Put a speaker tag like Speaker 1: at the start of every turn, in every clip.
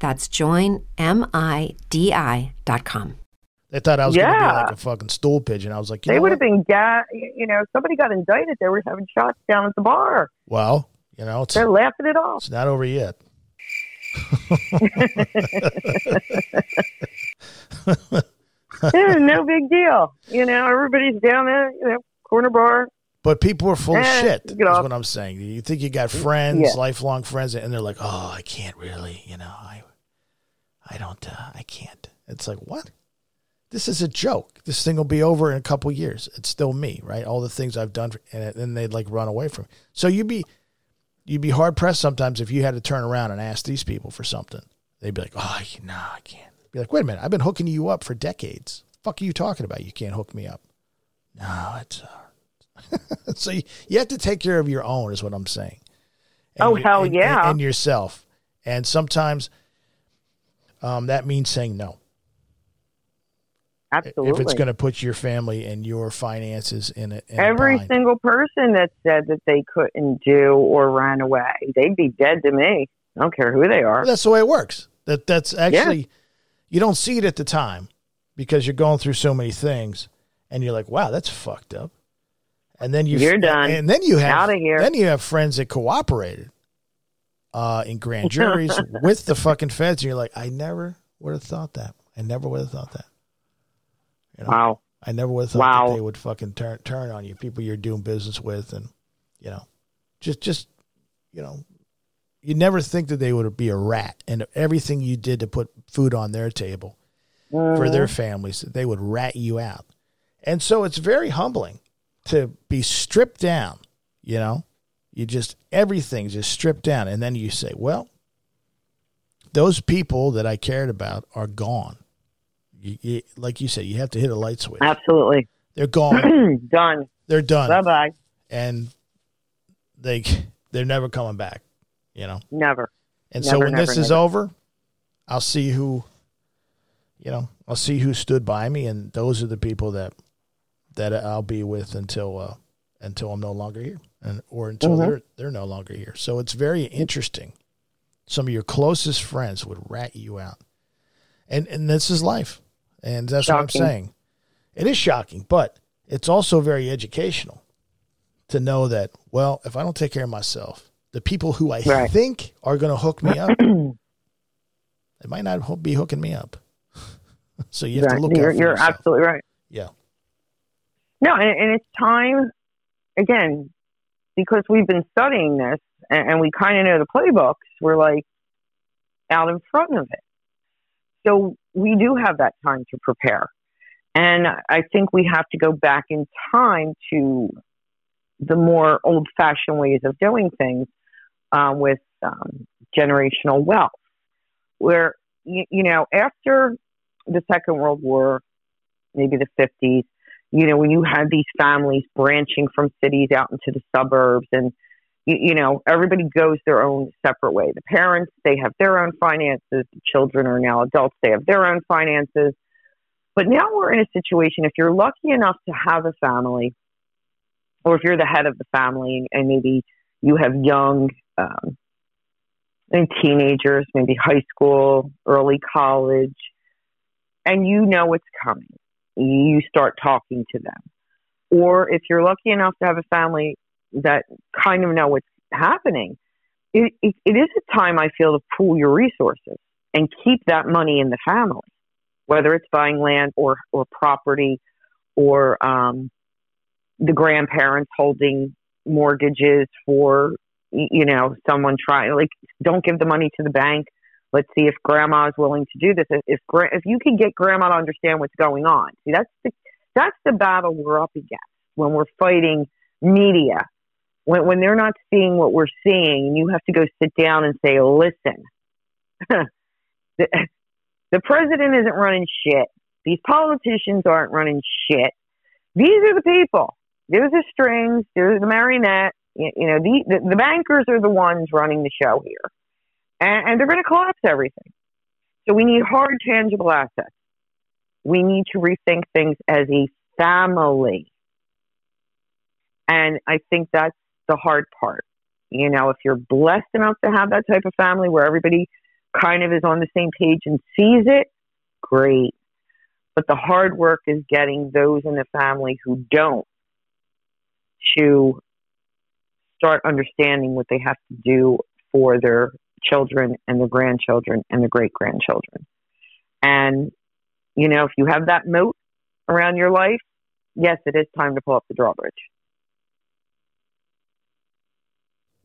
Speaker 1: That's joinmidi.com.
Speaker 2: They thought I was going to be like a fucking stool pigeon. I was like, you
Speaker 3: They would have been, ga- you know, somebody got indicted. They were having shots down at the bar.
Speaker 2: Well, you know, it's,
Speaker 3: They're laughing it off.
Speaker 2: it's not over yet.
Speaker 3: yeah, no big deal. You know, everybody's down there, you know, corner bar.
Speaker 2: But people are full of
Speaker 3: Eh,
Speaker 2: shit.
Speaker 3: get
Speaker 2: Is what I'm saying. You think you got friends,
Speaker 3: Yeah.
Speaker 2: lifelong friends, and they're like, "Oh, I can't really," you know, I, I don't, uh, I can't. It's like what? This is a joke. This thing will be over in a couple years. It's still me, right? All the things I've done, for, and then they'd like run away from. Me. So you'd be, you'd be hard pressed sometimes if you had to turn around and ask these people for something. They'd be like, "Oh, no, I can't." Be like, "Wait a minute, I've been hooking you up for decades. fuck are you talking about? You can't hook me up." No, it's. Uh, so you, you have to take care of your own, is what I'm saying.
Speaker 3: Oh,
Speaker 2: you-
Speaker 3: hell
Speaker 2: and,
Speaker 3: yeah.
Speaker 2: And, and yourself, and sometimes um, that means saying no
Speaker 3: Absolutely.
Speaker 2: if it's going to put your family and your finances in it.
Speaker 3: Every single person that said that they couldn't do or ran away, they'd be dead to me. I don't care who they are.
Speaker 2: that's the way it works. That that's actually you don't see it at the time because you're going through so many things, and you're like, wow, that's fucked up. And then you
Speaker 3: You're done.
Speaker 2: and then you have
Speaker 3: out of here.
Speaker 2: then you have friends that cooperated uh, in grand juries with the fucking feds, and you're like, I never would have thought that. I never would have thought that. You know?
Speaker 3: Wow.
Speaker 2: I never would have thought
Speaker 3: Wow.
Speaker 2: that they would fucking turn turn on you, people you're doing business with, and you know, just just you know, you never think that they would be a rat, and everything you did to put food on their table for their families, they would rat you out, and so it's very humbling to be stripped down. You know, you just everything's just stripped down, and then you say, well. Those people that I cared about are gone. You, you, like you said, you have to hit a light switch.
Speaker 3: Absolutely.
Speaker 2: They're gone.
Speaker 3: Done.
Speaker 2: They're done,
Speaker 3: Bye bye.
Speaker 2: and they they're never coming back. You know.
Speaker 3: Never.
Speaker 2: And so when
Speaker 3: never,
Speaker 2: this is over, I'll see who, you know, I'll see who stood by me, and those are the people that that I'll be with until uh, until I'm no longer here, and or until
Speaker 3: Mhm.
Speaker 2: they're they're no longer here. So it's very interesting. Some of your closest friends would rat you out, and and this is life, and that's what I'm saying. It is shocking, but it's also very educational to know that. Well, if I don't take care of myself, the people who I
Speaker 3: Right.
Speaker 2: think are going to hook me up, they might not be hooking me up. so you have
Speaker 3: Right.
Speaker 2: to look
Speaker 3: you're
Speaker 2: out for
Speaker 3: you're absolutely right.
Speaker 2: Yeah.
Speaker 3: No, and, and it's time again because we've been studying this and, and we kind of know the playbooks. We're like out in front of it, so we do have that time to prepare. And I think we have to go back in time to the more old fashioned ways of doing things um, with um, generational wealth, where, you, you know, after the Second World War, maybe the 50s, you know, when you had these families branching from cities out into the suburbs and, you, you know, everybody goes their own separate way. The parents, they have their own finances. The children are now adults, they have their own finances. But now we're in a situation, if you're lucky enough to have a family, or if you're the head of the family and maybe you have young um, and teenagers, maybe high school, early college, and you know what's coming. You start talking to them. Or if you're lucky enough to have a family that kind of know what's happening, it, it, it is a time I feel to pool your resources and keep that money in the family, whether it's buying land or, or property or um, the grandparents holding mortgages for you know someone trying like don't give the money to the bank let's see if grandma is willing to do this. If if, if you can get grandma to understand what's going on. See that's the that's the battle we're up against when we're fighting media. When when they're not seeing what we're seeing and you have to go sit down and say listen the, the president isn't running shit. These politicians aren't running shit. These are the people. There's the strings, there's the marionette. You, you know, the, the, the bankers are the ones running the show here, and, and they're going to collapse everything. So we need hard, tangible assets. We need to rethink things as a family, and I think that's the hard part. You know, if you're blessed enough to have that type of family where everybody kind of is on the same page and sees it, great. But the hard work is getting those in the family who don't to start understanding what they have to do for their children and the grandchildren and the great grandchildren. And, you know, if you have that moat around your life, yes, it is time to pull up the drawbridge.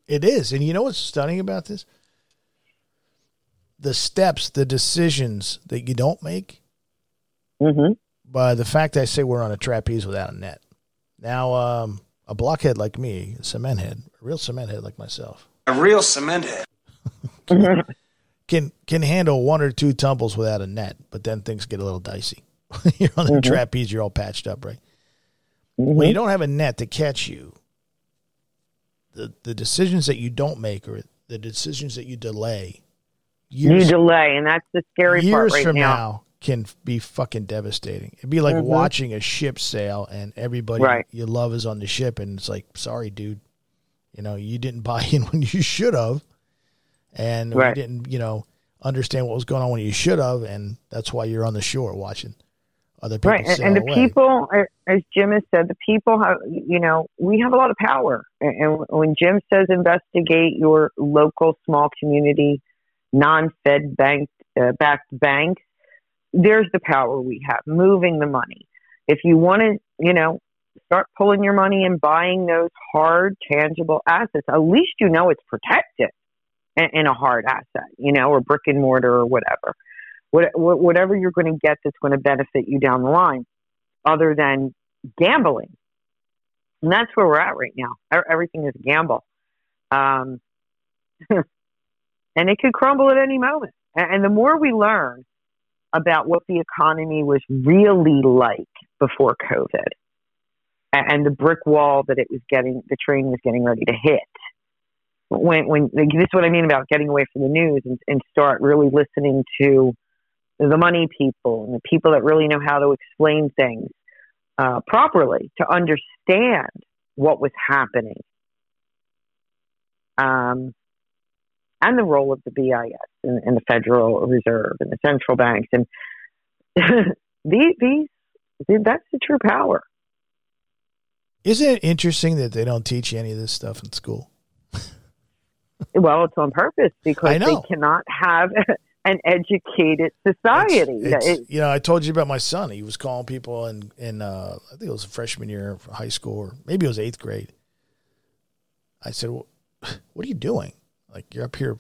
Speaker 2: It is. And you know what's stunning about this? The steps, the decisions that you don't make
Speaker 3: mm-hmm.
Speaker 2: by the fact I say we're on a trapeze without a net. Now, um, a blockhead like me, a cement head, a real cement head like myself,
Speaker 4: a real cement head,
Speaker 2: can can handle one or two tumbles without a net, but then things get a little dicey. you're on the mm-hmm. trapeze, you're all patched up, right? Mm-hmm. When you don't have a net to catch you, the the decisions that you don't make or the decisions that you delay,
Speaker 3: years, you delay, and that's the scary
Speaker 2: part
Speaker 3: right
Speaker 2: from
Speaker 3: now.
Speaker 2: now can be fucking devastating. It'd be like mm-hmm. watching a ship sail and everybody right. you love is on the ship and it's like, sorry, dude, you know, you didn't buy in when you should have, and right. you didn't, you know, understand what was going on when you should have, and that's why you're on the shore watching other people.
Speaker 3: Right, and, and the people, as Jim has said, the people have, you know, we have a lot of power, and when Jim says investigate your local small community, non-fed bank uh, backed banks there's the power we have moving the money. If you want to, you know, start pulling your money and buying those hard, tangible assets, at least you know it's protected in, a hard asset, you know, or brick and mortar or whatever. whatever you're going to get that's going to benefit you down the line, other than gambling. And that's where we're at right now. Everything is a gamble. Um, and it could crumble at any moment. And the more we learn, about what the economy was really like before COVID and the brick wall that it was getting, the train was getting ready to hit. When, when this is what I mean about getting away from the news and, and start really listening to the money people and the people that really know how to explain things uh, properly to understand what was happening. Um, and the role of the BIS and, and the Federal Reserve and the central banks. And these, these, that's the true power.
Speaker 2: Isn't it interesting that they don't teach any of this stuff in school?
Speaker 3: well, it's on purpose because they cannot have an educated society.
Speaker 2: It's, it's, you know, I told you about my son. He was calling people in in uh, I think it was a freshman year of high school, or maybe it was eighth grade. I said, well, "What are you doing?" Like you're up here.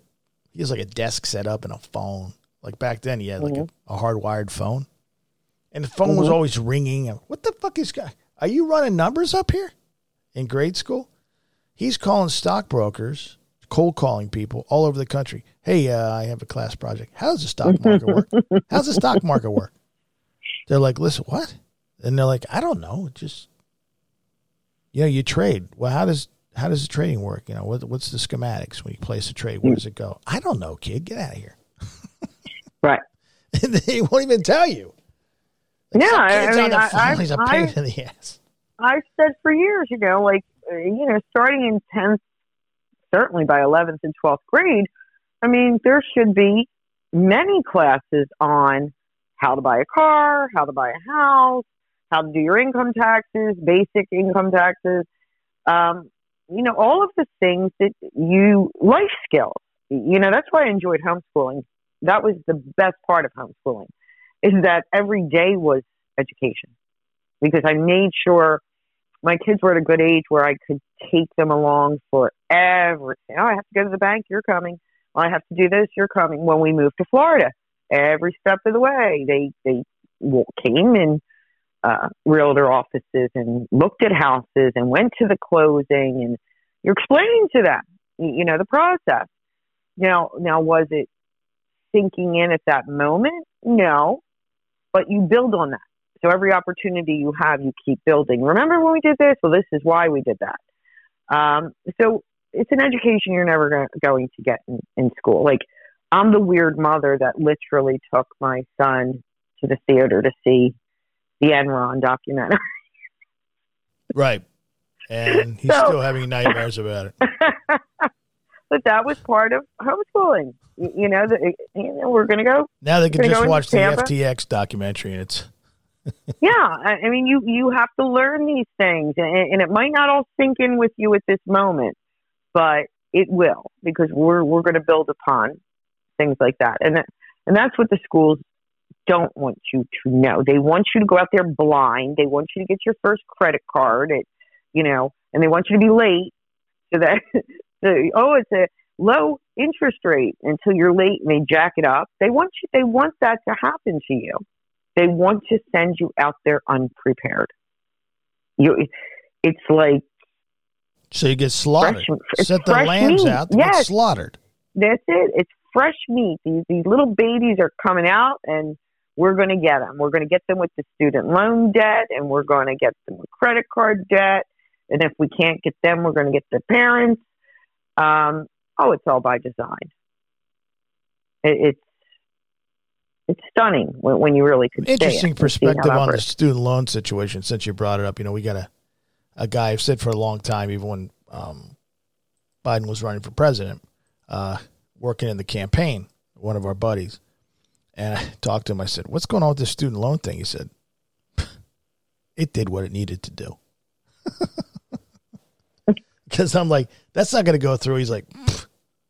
Speaker 2: He has like a desk set up and a phone. Like back then, he had like mm-hmm. a, a hardwired phone, and the phone was always ringing. What the fuck is guy? Are you running numbers up here in grade school? He's calling stockbrokers, cold calling people all over the country. Hey, uh, I have a class project. How does the stock market work? How's the stock market work? They're like, listen, what? And they're like, I don't know. Just, you know, you trade. Well, how does how does the trading work? You know, what, what's the schematics when you place a trade? Where does it go? I don't know, kid. Get out of here.
Speaker 3: Right.
Speaker 2: and they won't even tell you.
Speaker 3: Yeah, I, mean, I, I,
Speaker 2: he's a
Speaker 3: I,
Speaker 2: pain in the ass.
Speaker 3: I've said for years, you know, like, uh, you know, starting in 10th, certainly by 11th and 12th grade, I mean, there should be many classes on how to buy a car, how to buy a house, how to do your income taxes, basic income taxes, um, you know, all of the things that you, life skills. You know, that's why I enjoyed homeschooling. That was the best part of homeschooling, is that every day was education because I made sure my kids were at a good age where I could take them along for everything. Oh, I have to go to the bank. You're coming. Oh, I have to do this. You're coming. When we moved to Florida, every step of the way, they they came in uh, realtor offices and looked at houses and went to the closing, and you're explaining to them, you know, the process. Now, now was it sinking in at that moment? No, but you build on that. So every opportunity you have, you keep building. Remember when we did this? Well, this is why we did that. Um, so it's an education you're never go- going to get in, in school. Like I'm the weird mother that literally took my son to the theater to see the Enron documentary.
Speaker 2: Right. And he's
Speaker 3: So-
Speaker 2: still having nightmares about it.
Speaker 3: but that was part of homeschooling. You, you know, the, you know, we're going to go
Speaker 2: Now they can just watch the FTX documentary and it's
Speaker 3: yeah, I, I mean, you you have to learn these things, and, and it might not all sink in with you at this moment, but it will because we're we're going to build upon things like that, and that, and that's what the schools don't want you to know. They want you to go out there blind. They want you to get your first credit card, at, you know, and they want you to be late so that the, oh, it's a low interest rate until you're late and they jack it up. They want you. They want that to happen to you. They want to send you out there unprepared. You, it's like
Speaker 2: so you get slaughtered.
Speaker 3: fresh.
Speaker 2: Set the lambs
Speaker 3: meat.
Speaker 2: out to get slaughtered.
Speaker 3: that's it. It's fresh meat. These these little babies are coming out, and we're going to get them. We're going to get them with the student loan debt, and we're going to get them with credit card debt. And if we can't get them, we're going to get the parents. Um, oh, it's all by design. It, it's it's stunning when, when you really could.
Speaker 2: Interesting perspective on the student loan situation since you brought it up. You know, we got a, a guy I've said for a long time, even when um, Biden was running for president, uh, working in the campaign, one of our buddies. And I talked to him. I said, What's going on with this student loan thing? He said, It did what it needed to do. Because I'm like, That's not going to go through. He's like,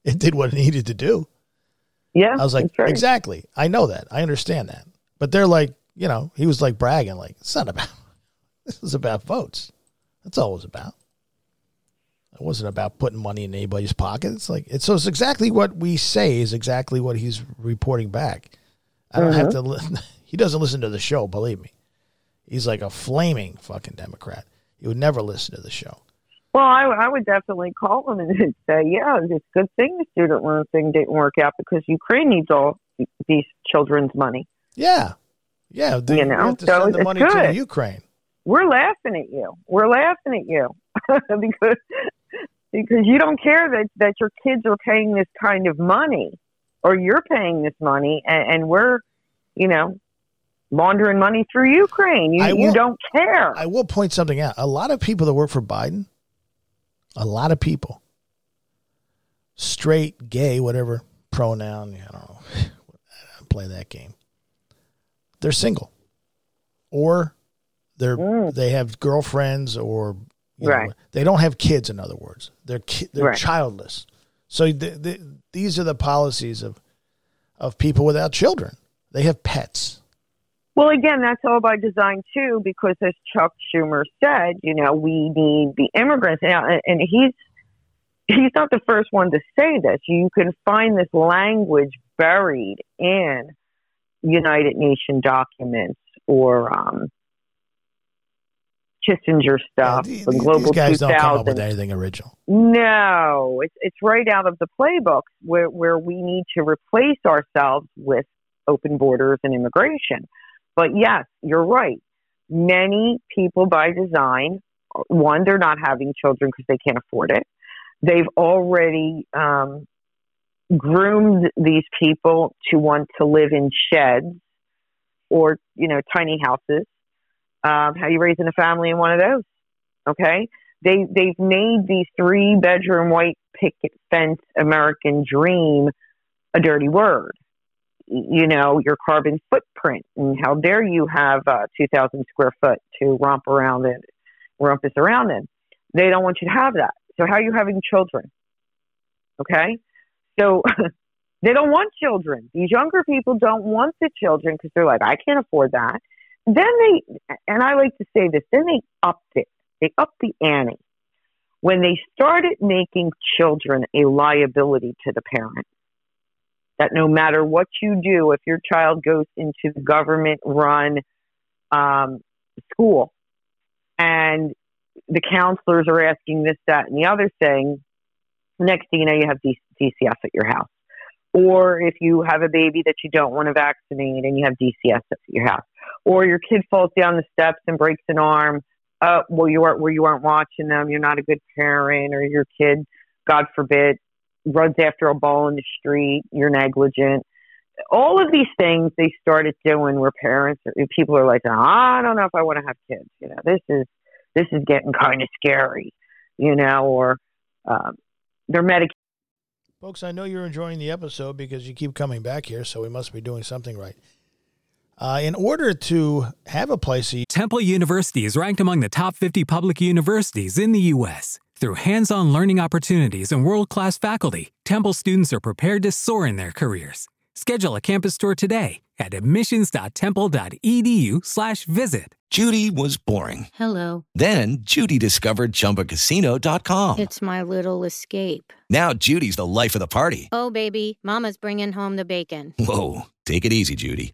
Speaker 2: It did what it needed to do.
Speaker 3: Yeah,
Speaker 2: I was like,
Speaker 3: right.
Speaker 2: exactly. I know that. I understand that. But they're like, you know, he was like bragging, like, it's not about, this is about votes. That's all it was about. It wasn't about putting money in anybody's pocket. It's like, it's, so it's exactly what we say is exactly what he's reporting back. I don't have to, mm-hmm. li- he doesn't listen to the show, believe me. He's like a flaming fucking Democrat. He would never listen to the show.
Speaker 3: Well, I, I would definitely call them and say, yeah, it's a good thing the student loan thing didn't work out because Ukraine needs all these children's money.
Speaker 2: Yeah. Yeah. The,
Speaker 3: You
Speaker 2: we
Speaker 3: know,
Speaker 2: have to
Speaker 3: so
Speaker 2: send the
Speaker 3: it's
Speaker 2: money to. Ukraine.
Speaker 3: We're laughing at you. We're laughing at you because because you don't care that that your kids are paying this kind of money or you're paying this money and, and we're, you know, laundering money through Ukraine. You
Speaker 2: I
Speaker 3: you don't care.
Speaker 2: I will point something out. A lot of people that work for Biden, a lot of people, straight, gay, whatever pronoun, I don't know, play that game. They're single, or they're
Speaker 3: Mm.
Speaker 2: they have girlfriends, or you know,
Speaker 3: Right.
Speaker 2: they don't have kids. In other words, they're ki- they're
Speaker 3: Right.
Speaker 2: childless. So th th these are the policies of of people without children. They have pets.
Speaker 3: Well, again, that's all by design too, because as Chuck Schumer said, you know, we need the immigrants, Now, and and he's he's not the first one to say this. You can find this language buried in United Nation documents or um, Kissinger stuff,
Speaker 2: Yeah,
Speaker 3: the
Speaker 2: these-
Speaker 3: Global
Speaker 2: guys
Speaker 3: 2000.
Speaker 2: don't come up with anything original.
Speaker 3: No, it's it's right out of the playbooks where where we need to replace ourselves with open borders and immigration. But yes, you're right. Many people by design, one, they're not having children because they can't afford it. They've already um, groomed these people to want to live in sheds or you know tiny houses. Um, how you raising a family in one of those? Okay, they they've made the three bedroom white picket fence American dream a dirty word. You know your carbon footprint, and how dare you have uh, two thousand square foot to romp around in, rumpus around in. They don't want you to have that. So how are you having children? Okay, so they don't want children. These younger people don't want the children because they're like, I can't afford that. Then they, and I like to say this, then they upped it. They upped the ante when they started making children a liability to the parent. That no matter what you do, if your child goes into government run um, school and the counselors are asking this, that, and the other thing, next thing you know, you have DCS at your house. Or if you have a baby that you don't want to vaccinate and you have DCS at your house. Or your kid falls down the steps and breaks an arm. Uh, well, you weren't where you weren't watching them. You're not a good parent, or your kid, God forbid, runs after a ball in the street. You're negligent. All of these things they started doing where parents, people are like, I don't know if I want to have kids. You know, this is this is getting kind of scary. You know, or um, they're medicating.
Speaker 2: Folks, I know you're enjoying the episode because you keep coming back here, so we must be doing something right. Uh, in order to have a place you
Speaker 4: Temple University is ranked among the top 50 public universities in the U.S. Through hands on learning opportunities and world class faculty, Temple students are prepared to soar in their careers. Schedule a campus tour today at admissions.temple.edu/slash visit.
Speaker 5: Judy was boring.
Speaker 6: Hello.
Speaker 5: Then Judy discovered ChumbaCasino.com.
Speaker 6: It's my little escape.
Speaker 5: Now Judy's the life of the party.
Speaker 6: Oh, baby, Mama's bringing home the bacon.
Speaker 5: Whoa, take it easy, Judy.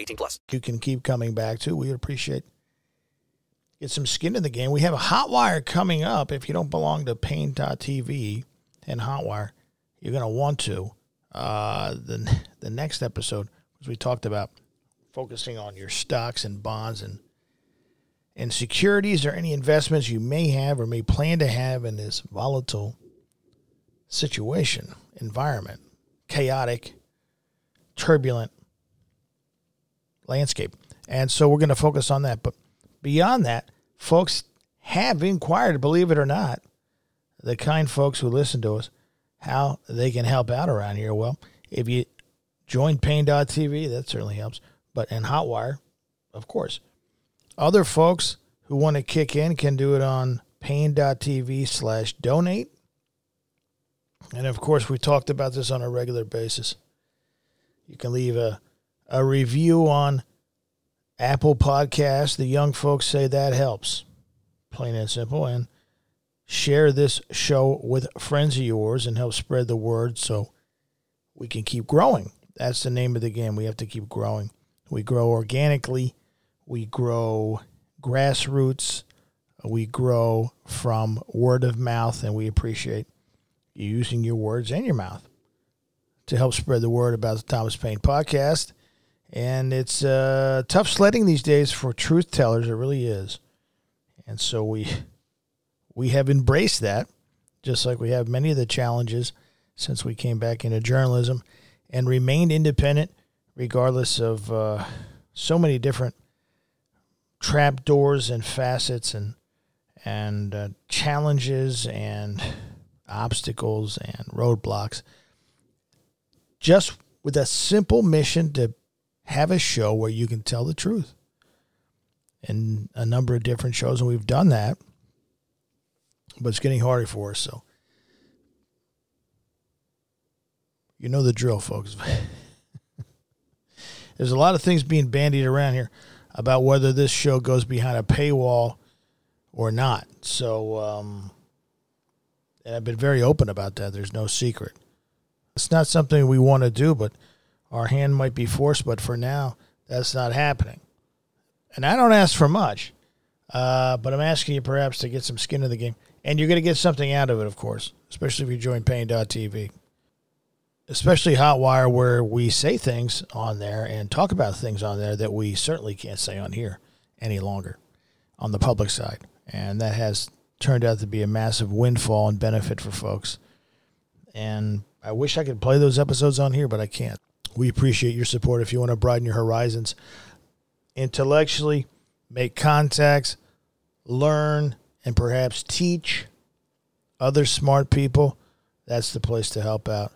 Speaker 5: 18 plus.
Speaker 2: You can keep coming back to, we appreciate get some skin in the game. We have a hot wire coming up. If you don't belong to Paine.tv and Hotwire, you're to want to. Uh, the the next episode, as we talked about, focusing on your stocks and bonds and and securities or any investments you may have or may plan to have in this volatile situation, environment, chaotic, turbulent landscape. And so we're going to focus on that. But beyond that, folks have inquired, believe it or not, the kind folks who listen to us, how they can help out around here. Well, if you join Paine.tv, that certainly helps. But in Hotwire, of course. Other folks who want to kick in can do it on paine.tv slash donate. And of course, we talked about this on a regular basis. You can leave a, a review on Apple Podcasts. The young folks say that helps. Plain and simple. And share this show with friends of yours and help spread the word so we can keep growing. That's the name of the game. We have to keep growing. We grow organically, we grow grassroots, we grow from word of mouth, and we appreciate you using your words and your mouth to help spread the word about the Thomas Paine podcast. And it's uh, tough sledding these days for truth tellers. It really is. And so we we have embraced that, just like we have many of the challenges since we came back into journalism and remained independent, regardless of uh, so many different trap doors and facets and and uh, challenges and obstacles and roadblocks. Just with a simple mission to have a show where you can tell the truth. And a number of different shows, and we've done that, but it's getting harder for us. So, you know the drill, folks. There's a lot of things being bandied around here about whether this show goes behind a paywall or not. So, um, and I've been very open about that. There's no secret. It's not something we want to do, but our hand might be forced. But for now, that's not happening. And I don't ask for much, uh, but I'm asking you perhaps to get some skin in the game. And you're going to get something out of it, of course, especially if you join Paine.tv especially Hotwire, where we say things on there and talk about things on there that we certainly can't say on here any longer on the public side. And that has turned out to be a massive windfall and benefit for folks. And I wish I could play those episodes on here, but I can't. We appreciate your support. If you want to broaden your horizons intellectually, make contacts, learn, and perhaps teach other smart people, that's the place to help out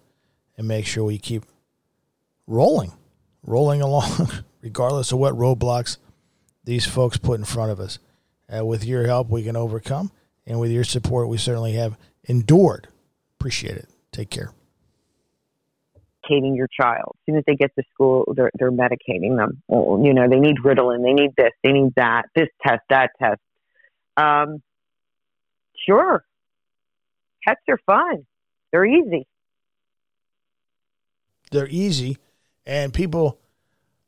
Speaker 2: and make sure we keep rolling, rolling along, regardless of what roadblocks these folks put in front of us. Uh, with your help, we can overcome, and with your support, we certainly have endured. Appreciate it. Take care.
Speaker 3: Medicating your child. As soon as they get to school, they're they're medicating them. You know, they need Ritalin, they need this, they need that, this test, that test. Um, sure, pets are fun. They're easy
Speaker 2: they're easy, and people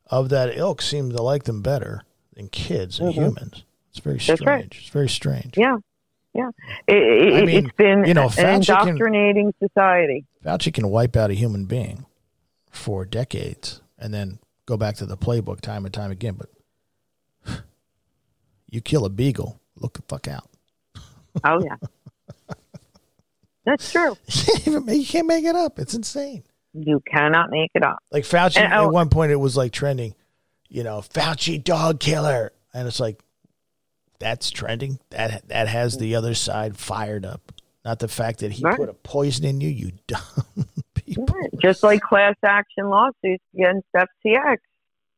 Speaker 2: of that ilk seem to like them better than kids and mm-hmm. humans. It's very strange. Right. It's very strange.
Speaker 3: Yeah. Yeah, it, I mean, it's been you know, an indoctrinating can, society.
Speaker 2: Fauci can wipe out a human being for decades and then go back to the playbook time and time again. But you kill a beagle, look the fuck out.
Speaker 3: Oh yeah, that's true.
Speaker 2: you can't make it up. It's insane.
Speaker 3: You cannot make it up.
Speaker 2: Like Fauci, and, oh, at one point, it was like trending, you know, Fauci dog killer, and it's like that's trending. That that has the other side fired up. Not the fact that he right. put a poison in you, you dumb people. Right.
Speaker 3: Just like class action lawsuits against FTX.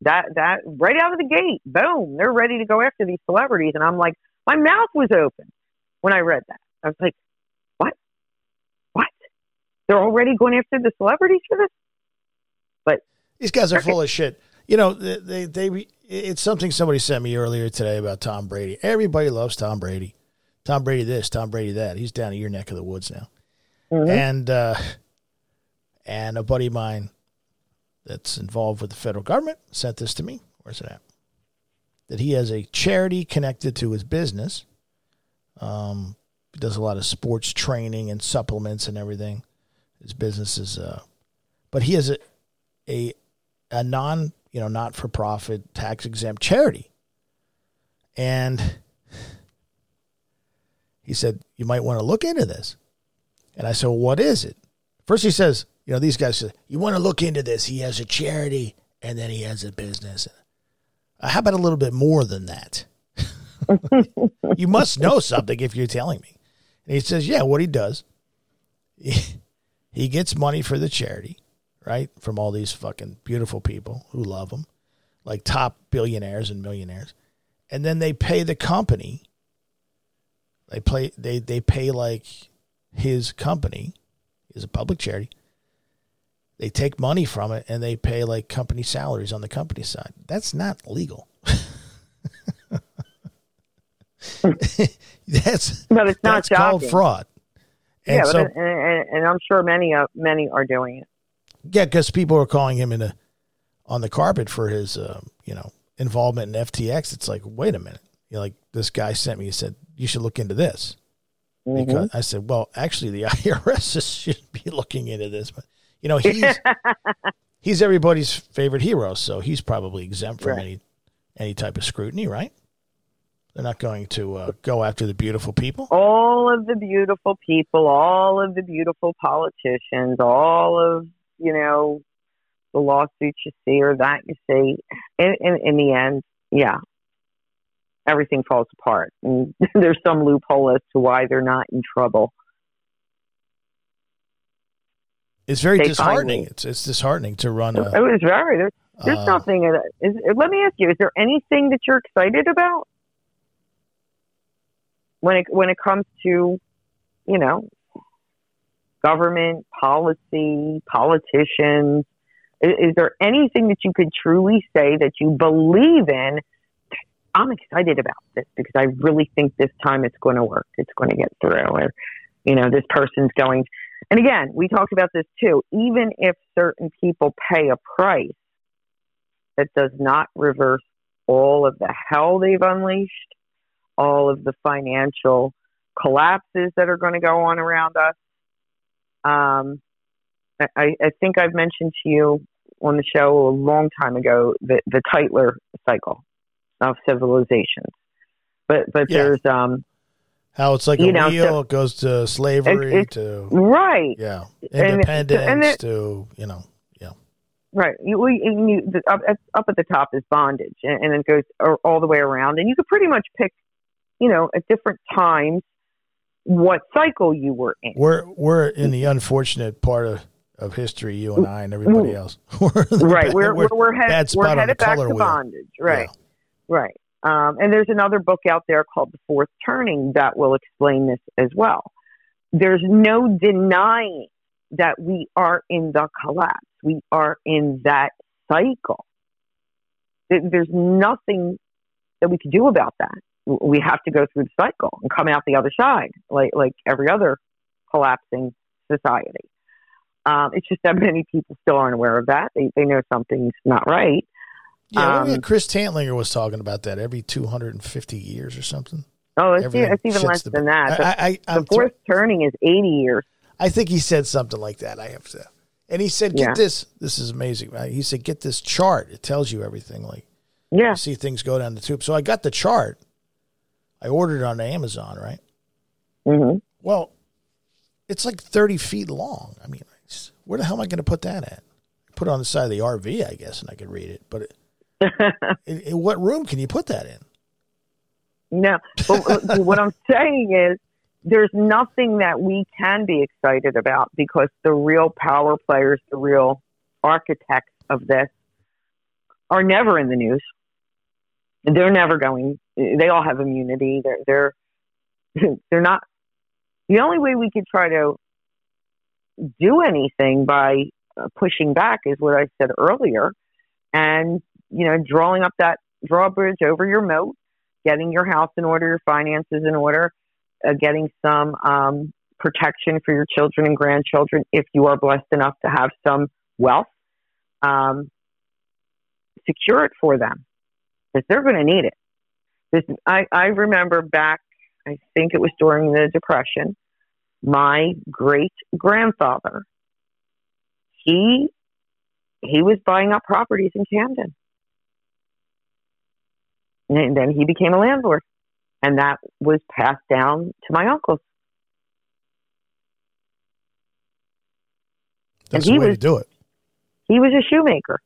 Speaker 3: That that right out of the gate, boom, they're ready to go after these celebrities, and I'm like, my mouth was open when I read that. I was like, what? What? they're already going after the celebrities for this. But
Speaker 2: these guys are full of shit. You know, they, they, they it's something somebody sent me earlier today about Tom Brady. Everybody loves Tom Brady. Tom Brady this, Tom Brady that. He's down in your neck of the woods now. Mm-hmm. And uh, and a buddy of mine that's involved with the federal government sent this to me. Where's it at? That he has a charity connected to his business. Um, he does a lot of sports training and supplements and everything. His business is, uh, but he has a, a, a non, you know, not for profit, tax exempt charity. And he said, You might want to look into this. And I said, well, What is it? First, he says, You know, these guys say, You want to look into this. He has a charity and then he has a business. Uh, how about a little bit more than that? you must know something if you're telling me. And he says, Yeah, what he does, he gets money for the charity, right? From all these fucking beautiful people who love him, like top billionaires and millionaires. And then they pay the company. They play they they pay like his company is a public charity. They take money from it and they pay like company salaries on the company side. That's not legal. that's
Speaker 3: but it's not
Speaker 2: that's called fraud.
Speaker 3: And yeah, so, and, and, I'm sure many uh, many are doing it.
Speaker 2: Yeah, because people are calling him in a, on the carpet for his uh, you know involvement in FTX. It's like, wait a minute, you know, like this guy sent me He said you should look into this. Mm-hmm. Because I said, well, actually, the IRS should be looking into this, but you know he's he's everybody's favorite hero, so he's probably exempt from right. any any type of scrutiny, right? They're not going to uh, go after the beautiful people.
Speaker 3: All of the beautiful people, all of the beautiful politicians, all of you know the lawsuits you see or that you see. In, in, in the end, yeah, everything falls apart. And there's some loophole as to why they're not in trouble.
Speaker 2: It's very
Speaker 3: They
Speaker 2: disheartening. It's it's disheartening to run a.
Speaker 3: It was very. There's, there's
Speaker 2: Uh,
Speaker 3: nothing. in it. Is, let me ask you: Is there anything that you're excited about when it when it comes to, you know, government policy, politicians? Is, there anything that you could truly say that you believe in? I'm excited about this because I really think this time it's going to work. It's going to get through, or you know, this person's going. And again, we talked about this too. Even if certain people pay a price, that does not reverse all of the hell they've unleashed, all of the financial collapses that are going to go on around us. Um, I, I think I've mentioned to you on the show a long time ago the, the Tytler cycle of civilizations. But but
Speaker 2: Yeah.
Speaker 3: there's um
Speaker 2: how it's like
Speaker 3: you
Speaker 2: a
Speaker 3: know,
Speaker 2: wheel.
Speaker 3: so-
Speaker 2: it goes to slavery
Speaker 3: It's-
Speaker 2: to
Speaker 3: right
Speaker 2: yeah
Speaker 3: and-
Speaker 2: independence
Speaker 3: and it-
Speaker 2: to you know yeah
Speaker 3: Right. You, and you, the, up, at- up at the top is bondage, and, and it goes all the way around. And you could pretty much pick, you know, at different times what cycle you were in.
Speaker 2: we're we're in the unfortunate part of, of history. You and I and everybody else. We're
Speaker 3: right. We're we're, we're, head, we're
Speaker 2: spot on the
Speaker 3: headed back to
Speaker 2: wheel.
Speaker 3: bondage. Right. Right. Um, and there's another book out there called The Fourth Turning that will explain this as well. There's no denying that we are in the collapse. We are in that cycle. There's nothing that we can do about that. We have to go through the cycle and come out the other side, like like every other collapsing society. Um, it's just that many people still aren't aware of that. They they know something's not right.
Speaker 2: Yeah,
Speaker 3: Um,
Speaker 2: Chris Tantlinger was talking about that every 250 years or something.
Speaker 3: Oh, it's,
Speaker 2: Everything
Speaker 3: it's even less
Speaker 2: the
Speaker 3: than that. The-
Speaker 2: I, I,
Speaker 3: the fourth turning is 80 years.
Speaker 2: I think he said something like that. I have to. And he said, "Get
Speaker 3: Yeah.
Speaker 2: this. This is amazing." Right? He said, "Get this chart. It tells you everything. Like
Speaker 3: Yeah.
Speaker 2: you see things go down the tube." So I got the chart. I ordered it on Amazon. Right.
Speaker 3: hmm
Speaker 2: Well, it's like 30 feet long. I mean, where the hell am I going to put that at? Put it on the side of the RV, I guess, and I could read it. But it, in, in what room can you put that in?
Speaker 3: no, but what I'm saying is there's nothing that we can be excited about because the real power players, the real architects of this are never in the news. They're never going. They all have immunity. They're they're they're not. The only way we could try to do anything by uh, pushing back is what I said earlier, and you know, drawing up that drawbridge over your moat, getting your house in order, your finances in order, uh, getting some um, protection for your children and grandchildren if you are blessed enough to have some wealth. Um, secure it for them because they're going to need it. This, I, I remember back, I think it was during the Depression, my great grandfather, he he was buying up properties in Camden. And then he became a landlord. And that was passed down to my uncles.
Speaker 2: That's
Speaker 3: he
Speaker 2: the way
Speaker 3: was-
Speaker 2: to do it.
Speaker 3: He was a shoemaker.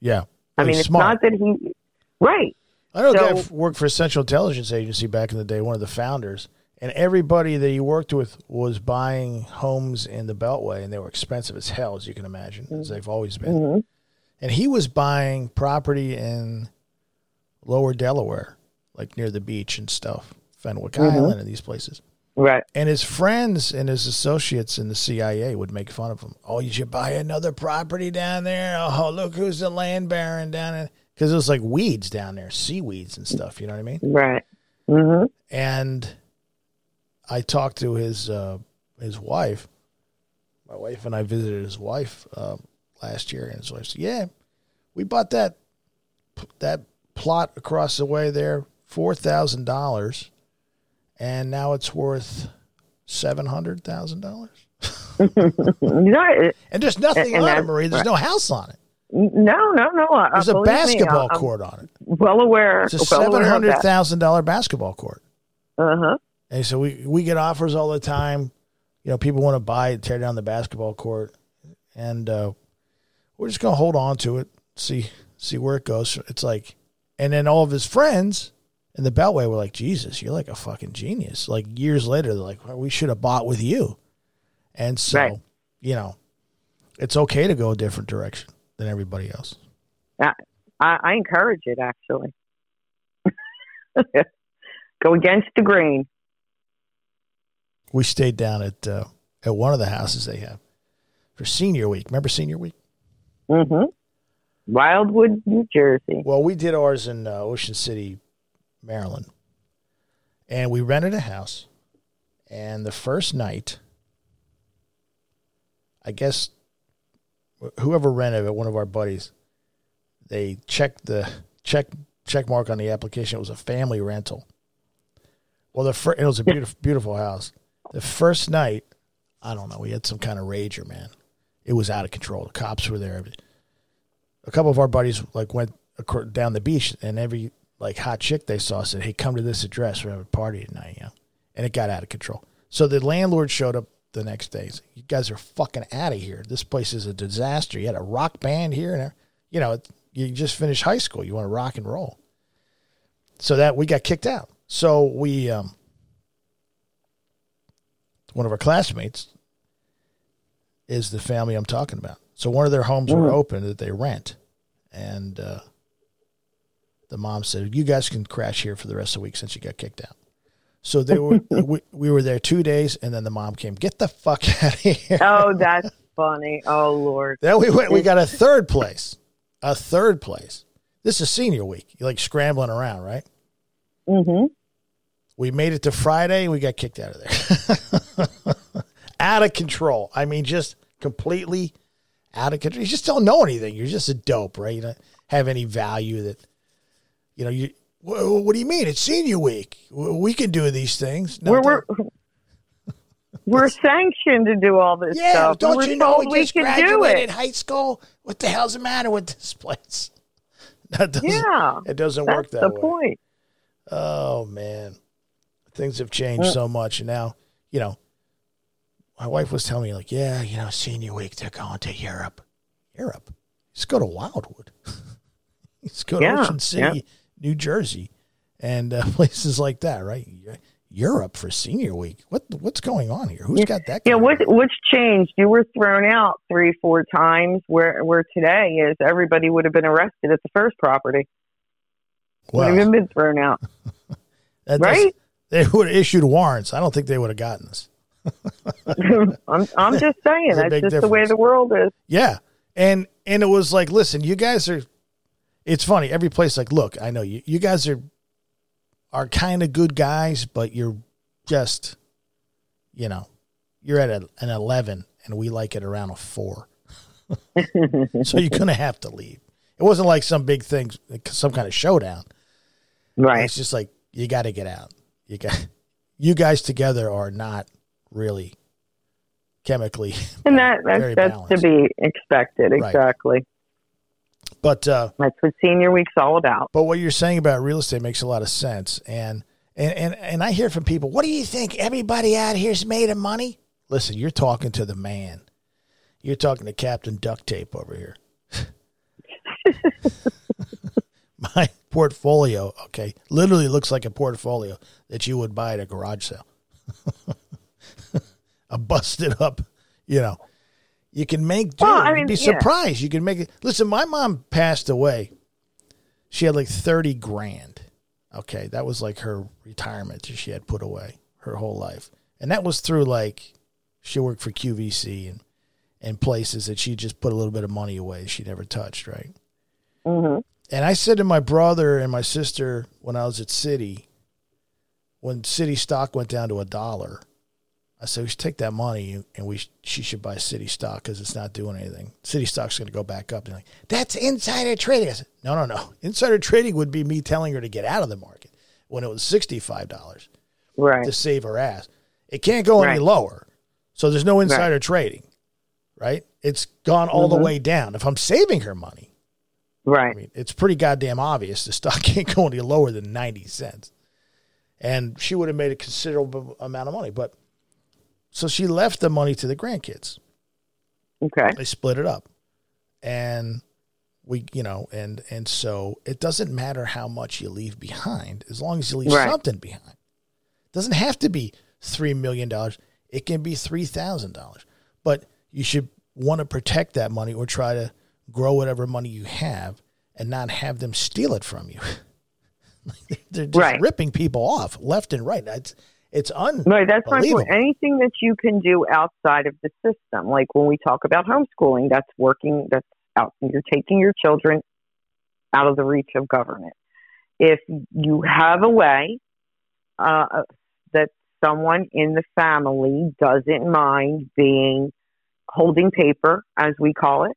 Speaker 2: Yeah.
Speaker 3: I mean, it's
Speaker 2: smart.
Speaker 3: not that he, right.
Speaker 2: I know a guy
Speaker 3: So-
Speaker 2: f- worked for Central Intelligence Agency back in the day, one of the founders, and everybody that he worked with was buying homes in the Beltway, and they were expensive as hell, as you can imagine, as they've always been.
Speaker 3: hmm
Speaker 2: And he was buying property in Lower Delaware, like near the beach and stuff, Fenwick
Speaker 3: Mhm.
Speaker 2: Island, and these places.
Speaker 3: Right.
Speaker 2: And his friends and his associates in the CIA would make fun of him. Oh, you should buy another property down there. Oh, look who's the land baron down there. Because it was like weeds down there, seaweeds and stuff. You know what I mean?
Speaker 3: Right. hmm
Speaker 2: And I talked to his uh, his wife. My wife and I visited his wife uh, last year, and his wife said, "Yeah, we bought that that plot across the way there, four thousand dollars, and now it's worth seven hundred thousand dollars." And there's nothing
Speaker 3: And
Speaker 2: on it, Marie. There's no house on it.
Speaker 3: No, no. Uh,
Speaker 2: There's a
Speaker 3: me,
Speaker 2: basketball
Speaker 3: I'm
Speaker 2: court on it.
Speaker 3: Well aware.
Speaker 2: It's a
Speaker 3: well
Speaker 2: seven hundred thousand dollar basketball court.
Speaker 3: Uh-huh.
Speaker 2: And so we we get offers all the time. You know, people want to buy it, tear down the basketball court, and uh, we're just gonna hold on to it, see see where it goes. It's like, and then all of his friends in the Beltway were like, Jesus, you're like a fucking genius. Like years later, they're like, well, we should have bought with you. And so,
Speaker 3: Right.
Speaker 2: you know, it's okay to go a different direction than everybody else.
Speaker 3: I, I encourage it actually. Go against the grain.
Speaker 2: We stayed down at uh, at one of the houses they have for senior week. Remember senior week?
Speaker 3: hmm Wildwood, New Jersey.
Speaker 2: Well, we did ours in uh, Ocean City, Maryland, and we rented a house. And the first night, I guess whoever rented it, one of our buddies, they checked the check check mark on the application. It was a family rental. Well, the fir- it was a beautiful beautiful house. The first night, I don't know, we had some kind of rager, man. It was out of control. The cops were there. A couple of our buddies like went down the beach, and every like hot chick they saw said, "Hey, come to this address. We're having a party tonight." You know, and it got out of control. So the landlord showed up the next day. Like, you guys are fucking out of here. This place is a disaster. You had a rock band here, and you know, you just finished high school. You want to rock and roll. So that we got kicked out. So we, um, one of our classmates is the family I'm talking about. So one of their homes were open that they rent, and uh, the mom said, "You guys can crash here for the rest of the week since you got kicked out." So they were we, we were there two days, and then the mom came, "Get the fuck out of here!"
Speaker 3: Oh, that's funny. Oh Lord.
Speaker 2: Then we went. We got a third place, a third place. This is senior week. You're like scrambling around, right?
Speaker 3: Mm-hmm.
Speaker 2: We made it to Friday. We got kicked out of there. out of control. I mean, just completely out of control. You just don't know anything. You're just a dope, right? You don't have any value that, you know, you. Wha- What do you mean? It's senior week. We can do these things. No,
Speaker 3: we're we're we're sanctioned to do all this
Speaker 2: yeah,
Speaker 3: stuff.
Speaker 2: don't
Speaker 3: we're
Speaker 2: you know we
Speaker 3: we
Speaker 2: just graduated high school? What the hell's the matter with this place? That doesn't,
Speaker 3: Yeah,
Speaker 2: it doesn't work that
Speaker 3: the
Speaker 2: way.
Speaker 3: point.
Speaker 2: Oh man, things have changed uh. so much, and now you know. My wife was telling me like, yeah, you know, senior week they're going to Europe. Europe. Let's go to Wildwood. Let's go to
Speaker 3: Yeah,
Speaker 2: Ocean City, New Jersey, and uh, places like that, right? Europe for senior week. What what's going on here? Who's got that?
Speaker 3: Yeah, what what's changed? You were thrown out three, four times. Where where today is everybody would have been arrested at the first property.
Speaker 2: Well,
Speaker 3: Would have been thrown out, right?
Speaker 2: They would have issued warrants. I don't think they would have gotten this.
Speaker 3: I'm I'm just saying that's just the way the world is.
Speaker 2: Yeah. And and it was like, listen, you guys are it's funny, every place like, look, I know you you guys are are kind of good guys, but you're just you know, you're at a, an 11 and we like it around a 4. so you're going to have to leave. It wasn't like some big thing, some kind of showdown.
Speaker 3: Right.
Speaker 2: It's just like you got to get out. You got you guys together are not really chemically
Speaker 3: And that that's that's to be expected.
Speaker 2: Right. But uh
Speaker 3: That's what senior week's all about.
Speaker 2: But what you're saying about real estate makes a lot of sense. And and and, and I hear from people, what do you think? Everybody out here's made of money? Listen, you're talking to the man. You're talking to Captain Duct Tape over here. My portfolio, okay, literally looks like a portfolio that you would buy at a garage sale. a busted up, you know. You can make do.
Speaker 3: Well, I
Speaker 2: You'd
Speaker 3: mean,
Speaker 2: be
Speaker 3: yeah.
Speaker 2: surprised. You can make it. Listen, my mom passed away. She had like 30 grand. Okay. That was like her retirement that she had put away her whole life. And that was through like, she worked for QVC and, and places that she just put a little bit of money away she never touched, right?
Speaker 3: Mm-hmm.
Speaker 2: And I said to my brother and my sister when I was at Citi, when Citi stock went down to a dollar, I said we should take that money and we sh- she should buy Citi stock because it's not doing anything. Citi stock's going to go back up. And like that's insider trading. I said no, no, no. Insider trading would be me telling her to get out of the market when it was sixty five dollars
Speaker 3: Right.
Speaker 2: to save her ass. It can't go any lower, so there's no insider trading, right? It's gone all the
Speaker 3: Mhm.
Speaker 2: way down. If I'm saving her money.
Speaker 3: right?
Speaker 2: I mean, it's pretty goddamn obvious the stock can't go any lower than 90 cents. And she would have made a considerable amount of money. But so she left the money to the grandkids.
Speaker 3: Okay.
Speaker 2: They split it up. and we you know and and so it doesn't matter how much you leave behind as long as you leave
Speaker 3: Right.
Speaker 2: something behind it doesn't have to be three million dollars it can be three thousand dollars but you should want to protect that money or try to grow whatever money you have and not have them steal it from you they're just
Speaker 3: Right.
Speaker 2: ripping people off left and right it's it's un
Speaker 3: Right, that's my point. Anything that you can do outside of the system, like when we talk about homeschooling, that's working. That's out. You're taking your children out of the reach of government. If you have a way uh, that someone in the family doesn't mind being holding paper, as we call it,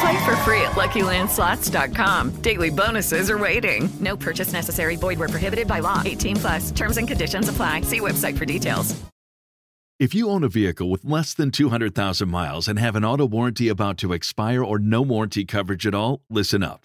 Speaker 7: Play for free at LuckyLandSlots.com. Daily bonuses are waiting. No purchase necessary. Void where prohibited by law. 18 plus. Terms and conditions apply. See website for details.
Speaker 8: If you own a vehicle with less than 200,000 miles and have an auto warranty about to expire or no warranty coverage at all, listen up.